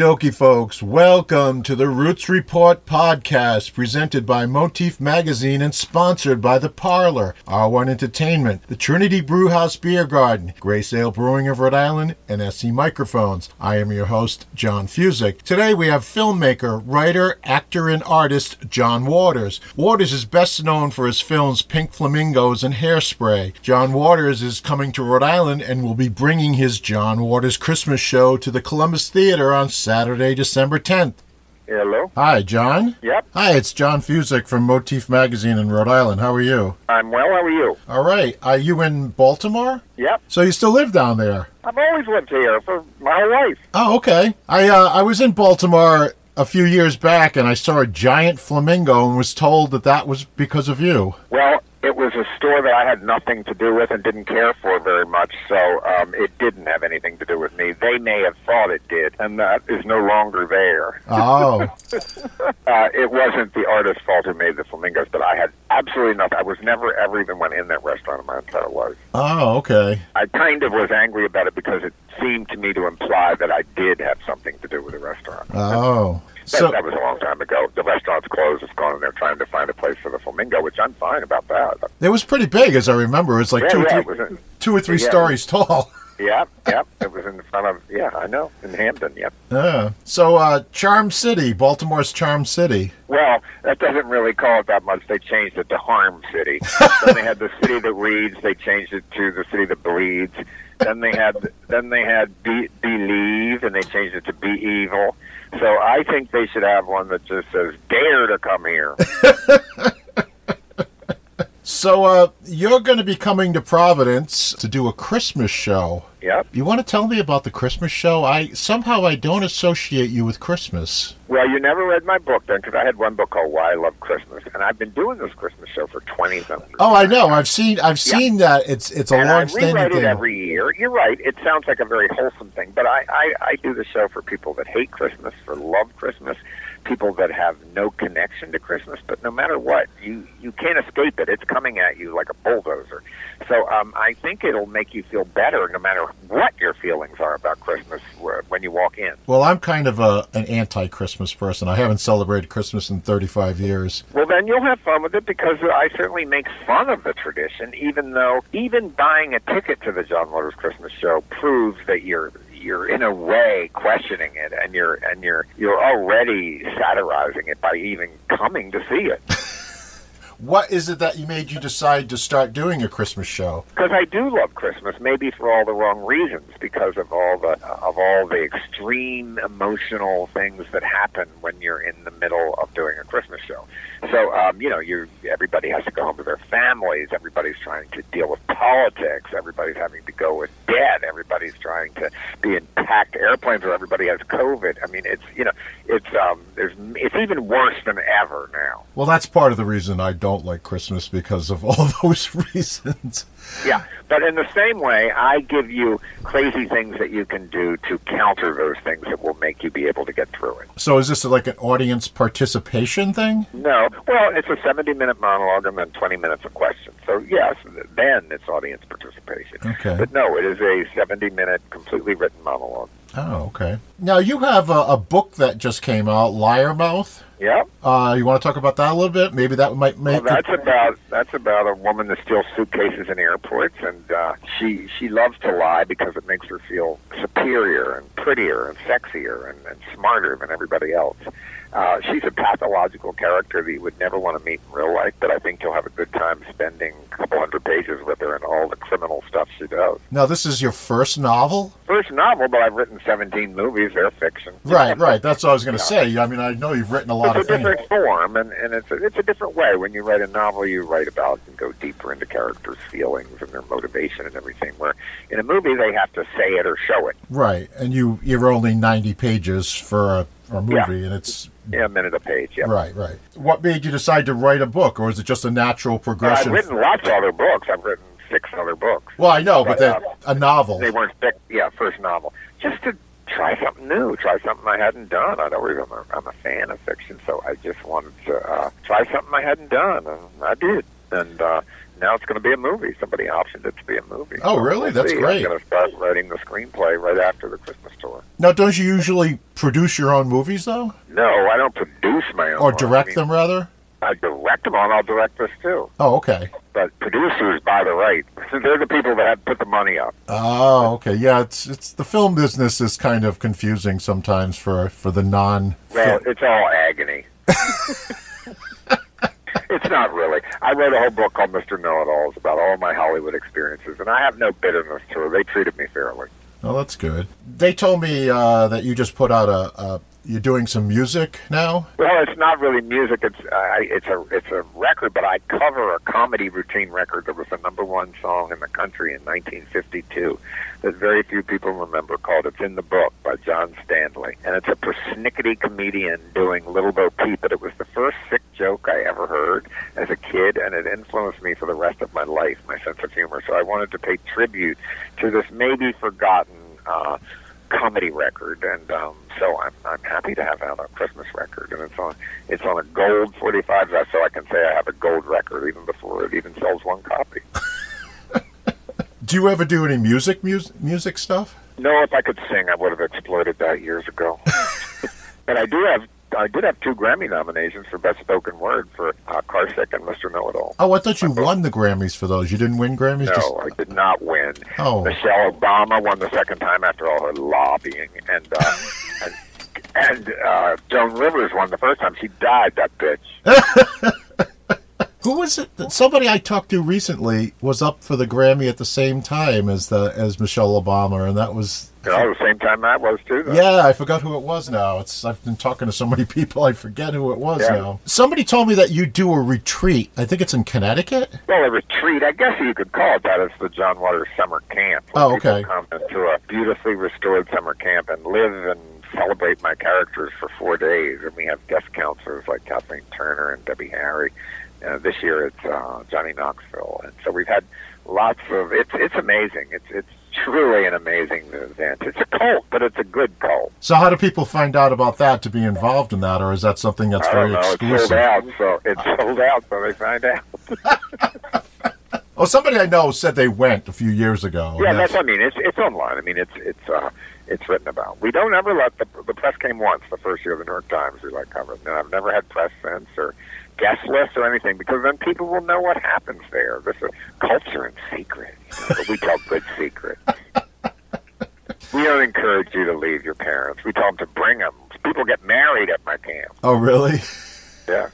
Okie dokie, folks. Welcome to the Roots Report podcast presented by Motif Magazine and sponsored by The Parlour, R1 Entertainment, the Trinity Brewhouse Beer Garden, Grey Sail Brewing of Rhode Island, and SE Microphones. I am your host, John Fuzek. Today we have filmmaker, writer, actor, and artist John Waters. Waters is best known for his films Pink Flamingos and Hairspray. John Waters is coming to Rhode Island and will be bringing his John Waters Christmas show to the Columbus Theater on Saturday, December 10th. Hello. Hi, John. Yep. Hi, it's John Fuzek from Motif Magazine in Rhode Island. How are you? I'm well. How are you? All right. Are you in Baltimore? Yep. So you still live down there? I've always lived here for my whole life. Oh, okay. I uh, I was in Baltimore a few years back and I saw a giant flamingo and was told that that was because of you. Well, it was a store that I had nothing to do with and didn't care for very much, so um, it didn't have anything to do with me. They may have thought it did, and that is no longer there. Oh. Uh, it wasn't the artist's fault who made the flamingos, but I had absolutely nothing. I was never ever even went in that restaurant in my entire life. oh, okay. I kind of was angry about it because it seemed to me to imply that I did have something to do with the restaurant. Oh. That, So that was a long time ago. The restaurant's closed. It's gone, and they're trying to find a place for the flamingo, which I'm fine about that. it was pretty big as I remember. It was like yeah, two, or yeah, three, it was in, two or three yeah. stories tall. yeah, yeah. It was in front of. Yeah, I know in Hampden. Yep. Yeah. So uh, Charm City, Baltimore's Charm City. Well, that doesn't really call it that much. They changed it to Harm City. then they had the city that reads. They changed it to the city that bleeds. Then they had then they had be, believe, and they changed it to be evil. So I think they should have one that just says dare to come here. So uh, you're going to be coming to Providence to do a Christmas show. Yep. You want to tell me about the Christmas show? I somehow I don't associate you with Christmas. Well, you never read my book then, because I had one book called Why I Love Christmas, and I've been doing this Christmas show for twenty something. Oh, I know. I've seen. I've seen that. It's it's a and long-standing rewrite it every year. You're right. It sounds like a very wholesome thing, but I, I, I do the show for people that hate Christmas, for love Christmas, people that have no connection to Christmas. But no matter what, you you can't escape it. It's coming at you like a bulldozer. So um, I think it'll make you feel better, no matter what your feelings are about Christmas uh, when you walk in. Well, I'm kind of a an anti-Christmas person. I haven't celebrated Christmas in 35 years. Well, then you'll have fun with it because I certainly make fun of the tradition, even though even buying a ticket to the John Waters Christmas show proves that you're you're in a way questioning it and you're and you're you're already satirizing it by even coming to see it. What is it that you made you decide to start doing a Christmas show? Because I do love Christmas, maybe for all the wrong reasons, because of all the of all the extreme emotional things that happen when you're in the middle of doing a Christmas show. So, um, you know, you everybody has to go home to their families. Everybody's trying to deal with politics. Everybody's having to go with debt. Everybody's trying to be in packed airplanes or everybody has COVID. I mean, it's you know, it's um, there's it's even worse than ever now. Well, that's part of the reason I don't like Christmas because of all those reasons. Yeah, but in the same way, I give you crazy things that you can do to counter those things that will make you be able to get through it. So is this like an audience participation thing? No, well, it's a 70 minute monologue and then 20 minutes of questions. So, yes, then it's audience participation. Okay. But no, it is a 70 minute, completely written monologue. Oh, okay. Now you have a, a book that just came out, Liarmouth. Yep. Uh, you want to talk about that a little bit? Maybe that might Well, make. that's about that's about a woman that steals suitcases in airports, and uh, she she loves to lie because it makes her feel superior and prettier and sexier and, and smarter than everybody else. Uh, she's a pathological character that you would never want to meet in real life, but I think you'll have a good time spending a couple hundred pages with her and all the criminal stuff she does. now this is your first novel, First novel, but I've written 17 movies. They're fiction. right? Right. That's what I was going to say. I mean, I know you've written a lot It's of a things. different form, and, and it's a, it's a different way. When you write a novel, you write about and go deeper into characters' feelings and their motivation and everything. Where in a movie, they have to say it or show it. Right, and you you're only ninety pages for a, a movie, Yeah. and it's Yeah, a minute a page. Yeah. right, right. What made you decide to write a book, or is it just a natural But I've progression? written lots of other books. I've written six other books. well, I know, but but, uh, a novel. They weren't. Yeah, first novel. Just to try something new, try something I hadn't done. I'd always I'm a, I'm a fan of fiction, so I just wanted to uh, try something I hadn't done, and I did. And uh, now it's going to be a movie. Somebody optioned it to be a movie. Oh, really? We'll That's see. great. I'm going to start writing the screenplay right after the Christmas tour. Now, don't you usually produce your own movies though, No, I don't produce my own. or I direct mean, them rather? I direct them on. I'll direct this too. Oh, okay. But producers buy the right. They're the people that have put the money up. Oh, okay. Yeah, it's it's the film business is kind of confusing sometimes for for the non. Well, it's all agony. it's not really. I wrote a whole book called Mr. Know-It-Alls about all my Hollywood experiences, and I have no bitterness to it. They treated me fairly. Oh, that's good. They told me uh, that you just put out a, a. You're doing some music now. Well, it's not really music. It's uh, it's a it's a record, but I cover a comedy routine record that was the number one song in the country in 1952 that very few people remember. Called "It's in the Book" by John Standley, and it's a persnickety comedian doing Little Bo Peep. But it was the first sick joke I ever heard as a kid, and it influenced me for the rest of my life. My sense of humor. So I wanted to pay tribute to this maybe forgotten. Uh, comedy record, and um, so I'm I'm happy to have out a Christmas record, and it's on it's on a gold 45, so I can say I have a gold record even before it even sells one copy. Do you ever do any music music music stuff? No, if I could sing, I would have exploited that years ago. but I do have I did have two Grammy nominations for Best Spoken Word for uh, Carsick and Mr. Know It All. Oh, I thought you won the Grammys for those. You didn't win Grammys. No, I did not win. Oh. Michelle Obama won the second time after all her lobbying, and uh, and, and uh, Joan Rivers won the first time. She died, that bitch. Who was it? that- Somebody I talked to recently was up for the Grammy at the same time as the as Michelle Obama, and that was know, the same time I was too. Though. yeah. I forgot who it was now. It's I've been talking to so many people, I forget who it was Yeah. now. Somebody told me that you do a retreat. I think it's in Connecticut. Well, a retreat, I guess you could call it that. It's the John Waters Summer Camp. Oh, okay. Come into a beautifully restored summer camp and live and celebrate my characters for four days. And we have guest counselors like Kathleen Turner and Debbie Harry. Uh, this year it's uh, Johnny Knoxville, and so we've had lots of. It's it's amazing. It's it's truly an amazing event. It's a cult, but it's a good cult. So how do people find out about that to be involved in that, or is that something that's very know. It's sold out, so it's sold out. So they find out. Oh, somebody I know said they went a few years ago. Yeah, and that's. I mean, it's it's online. I mean, it's it's uh, it's written about. We don't ever let the the press came once the first year of the New York Times. We like covered. And I've never had press since or guest lists or anything because then people will know what happens there. This is culture and secret, you know, but we tell good secret. we don't encourage you to leave your parents. We tell them to bring them. People get married at my camp. Oh, really? Yeah.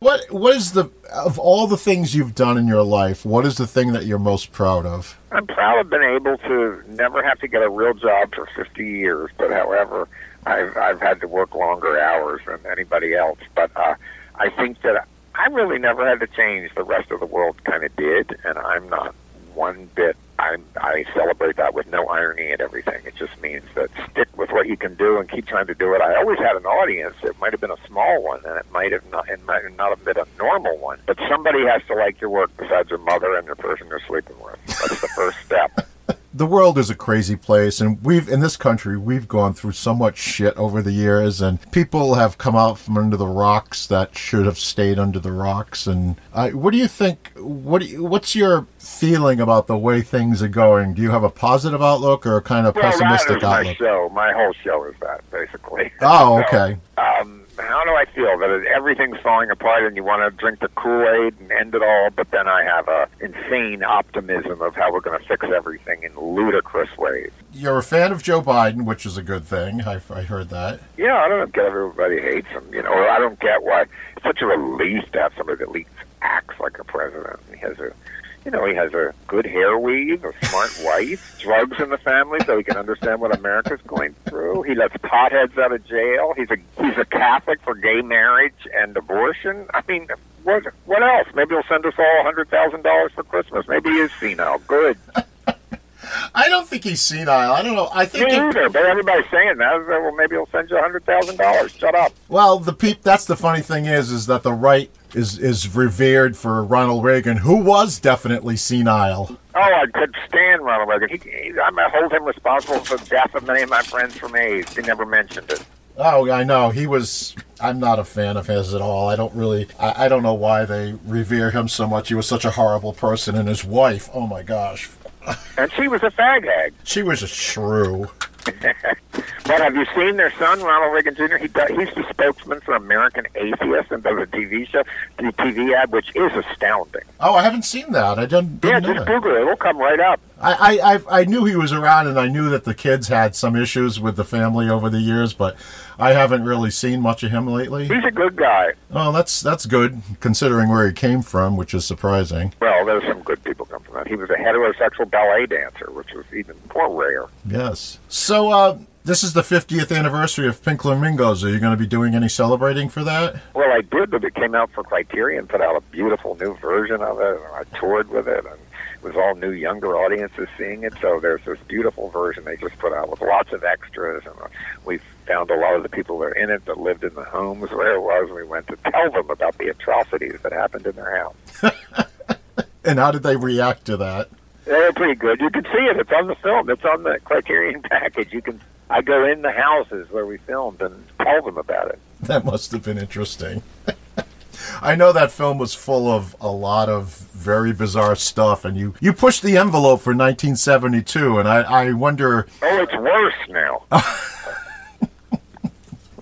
What What is the of all the things you've done in your life? What is the thing that you're most proud of? I'm proud of being able to never have to get a real job for 50 years, but however, I've I've had to work longer hours than anybody else. But uh, I think that I really never had to change. The rest of the world kind of did, and I'm not one bit. I I celebrate that with no irony and everything. It just means that stick with what you can do and keep trying to do it. I always had an audience. It might have been a small one, and it might have not. It might not have been a normal one. But somebody has to like your work besides your mother and the person you're sleeping with. That's the first step. The world is a crazy place, and we've in this country we've gone through so much shit over the years, and people have come out from under the rocks that should have stayed under the rocks. And uh, what do you think? What do you, What's your feeling about the way things are going? Do you have a positive outlook or a kind of Well, pessimistic is my outlook? show. My whole show is that basically. Oh, So, okay. um, how do I feel that everything's falling apart and you want to drink the Kool Aid and end it all? But then I have a insane optimism of how we're going to fix everything in ludicrous ways. You're a fan of Joe Biden, which is a good thing. I, I heard that. Yeah, I don't get everybody hates him, you know. Or I don't get why it's such a relief to have somebody that leaks acts like a president. He has a, you know, he has a good hair weave, a smart wife, drugs in the family, so he can understand what America's going through. He lets potheads out of jail. He's a he's a Catholic for gay marriage and abortion. I mean. What what else? Maybe he'll send us all a hundred thousand dollars for Christmas. Maybe he is senile. Good. I don't think he's senile. I don't know. I think. If, either. But everybody's saying that. Well, maybe he'll send you a hundred thousand dollars. Shut up. well, the peop, That's the funny thing is, is that the right is is revered for Ronald Reagan, who was definitely senile. Oh, I could stand Ronald Reagan. He, he, I'm gonna hold him responsible for the death of many of my friends from AIDS. He never mentioned it. Oh, I know. He was. I'm not a fan of his at all. I don't really. I, I don't know why they revere him so much. He was such a horrible person, and his wife. Oh my gosh, And she was a fag hag. she was a shrew. But have you seen their son, Ronald Reagan Jr.? He does, he's the spokesman for American Atheists and does a TV show, the TV ad, which is astounding. Oh, I haven't seen that. I didn't. Yeah, didn't just that. Google it; it'll come right up. I, I, I I knew he was around, and I knew that the kids had some issues with the family over the years, but I haven't really seen much of him lately. He's a good guy. Oh, that's that's good considering where he came from, which is surprising. Well, there's some good people that. He was a heterosexual ballet dancer, which was even more rare. Yes. So, uh, this is the 50th anniversary of Pink Flamingos. Are you going to be doing any celebrating for that? Well, I did, but it came out for Criterion, put out a beautiful new version of it, and I toured with it, and it was all new, younger audiences seeing it. So there's this beautiful version they just put out with lots of extras, and uh, we found a lot of the people that are in it that lived in the homes where it was. We went to tell them about the atrocities that happened in their house. And how did they react to that? They were pretty good. You can see it. It's on the film. It's on the Criterion package. You can. I go in the houses where we filmed and tell them about it. That must have been interesting. I know that film was full of a lot of very bizarre stuff, and you, you pushed the envelope for 1972, and I, I wonder Oh, it's worse now.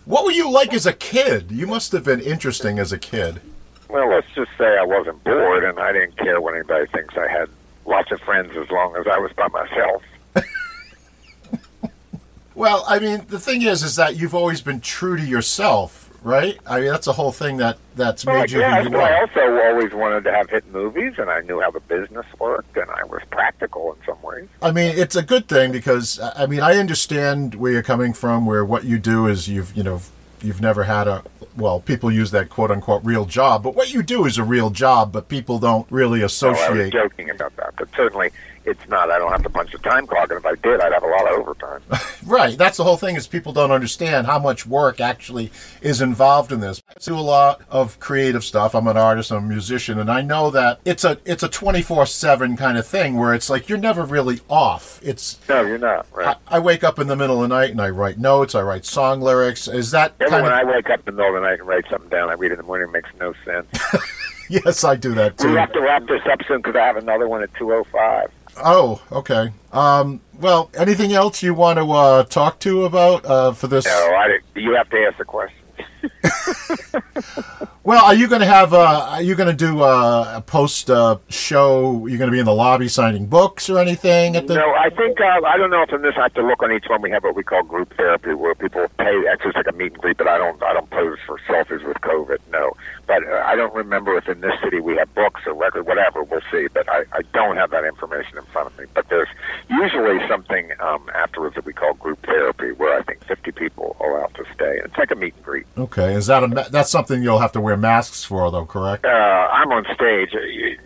what were you like as a kid? You must have been interesting as a kid. Well, let's just say I wasn't bored, and I didn't care what anybody thinks. I had lots of friends as long as I was by myself. Well, I mean, the thing is, is that you've always been true to yourself, right? I mean, that's the whole thing that that's Well, made you yeah, who you but I also always wanted to have hit movies, and I knew how the business worked, and I was practical in some ways. I mean, it's a good thing because I mean, I understand where you're coming from. Where what you do is you've you know you've never had a well, people use that quote unquote real job, but what you do is a real job, but people don't really So I was associate. joking about that, but certainly it's not. I don't have to punch the time clock, and if I did, I'd have a lot of overtime. Right. That's the whole thing is people don't understand how much work actually is involved in this. I do a lot of creative stuff. I'm an artist, I'm a musician, and I know that it's a it's a 24/7 kind of thing where it's like you're never really off. It's no, you're not. Right. I, I wake up in the middle of the night and I write notes, I write song lyrics. Is that Every kind when of I wake up in the middle of the night and write something down, I read in the morning. It makes no sense. Yes, I do that too. we have to wrap this up soon because I have another one at two oh five. Oh, okay. Um well, anything else you want to uh talk to about uh for this No, I, you have to ask the question. Well, are you going to have? Uh, are you going to do uh, a post uh, show? You're going to be in the lobby signing books or anything at the? No, I think uh, I don't know if in this I have to look on each one. We have what we call group therapy, where people pay. It's just like a meet and greet, but I don't. I don't pose for selfies with COVID. No, but uh, I don't remember if in this city we have books or record, whatever. We'll see, but I, I don't have that information in front of me. But there's usually something um, afterwards that we call group therapy, where I think 50 people are allowed to stay. It's like a meet and greet. Okay, is that a that's something you'll have to wear masks for, though? Correct. uh, I'm on stage.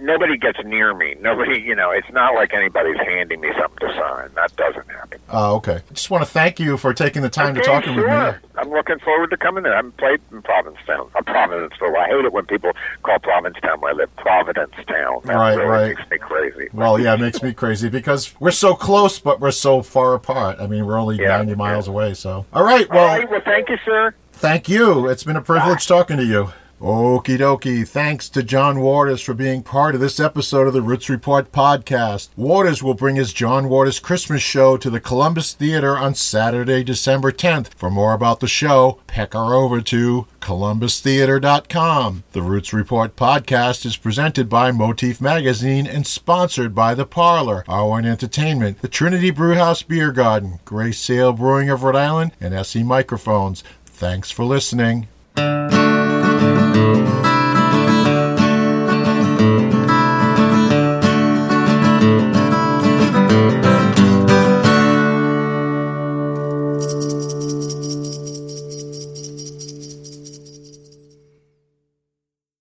Nobody gets near me. Nobody, you know, it's not like anybody's handing me something to sign. That doesn't happen. Uh, okay. Just want to thank you for taking the time to Okay, talking with me. Looking forward to coming there. I haven't played in Provincetown. Uh, Providenceville. I hate it when people call Provincetown where I live Providencetown. That Right, really right. makes me crazy. Well, yeah, it makes me crazy because we're so close, but we're so far apart. I mean, we're only Yeah, 90 miles yeah. away. So, all right. Well, right. Well, thank you, sir. Thank you. It's been a privilege talking to you. Okie dokie. Thanks to John Waters for being part of this episode of the Roots Report podcast. Waters will bring his John Waters Christmas show to the Columbus Theater on Saturday, December 10th. For more about the show, peck pecker over to columbustheater.com. The Roots Report podcast is presented by Motif Magazine and sponsored by The Parlour, R1 Entertainment, the Trinity Brewhouse Beer Garden, Grey Sail Brewing of Rhode Island, and SE Microphones. Thanks for listening.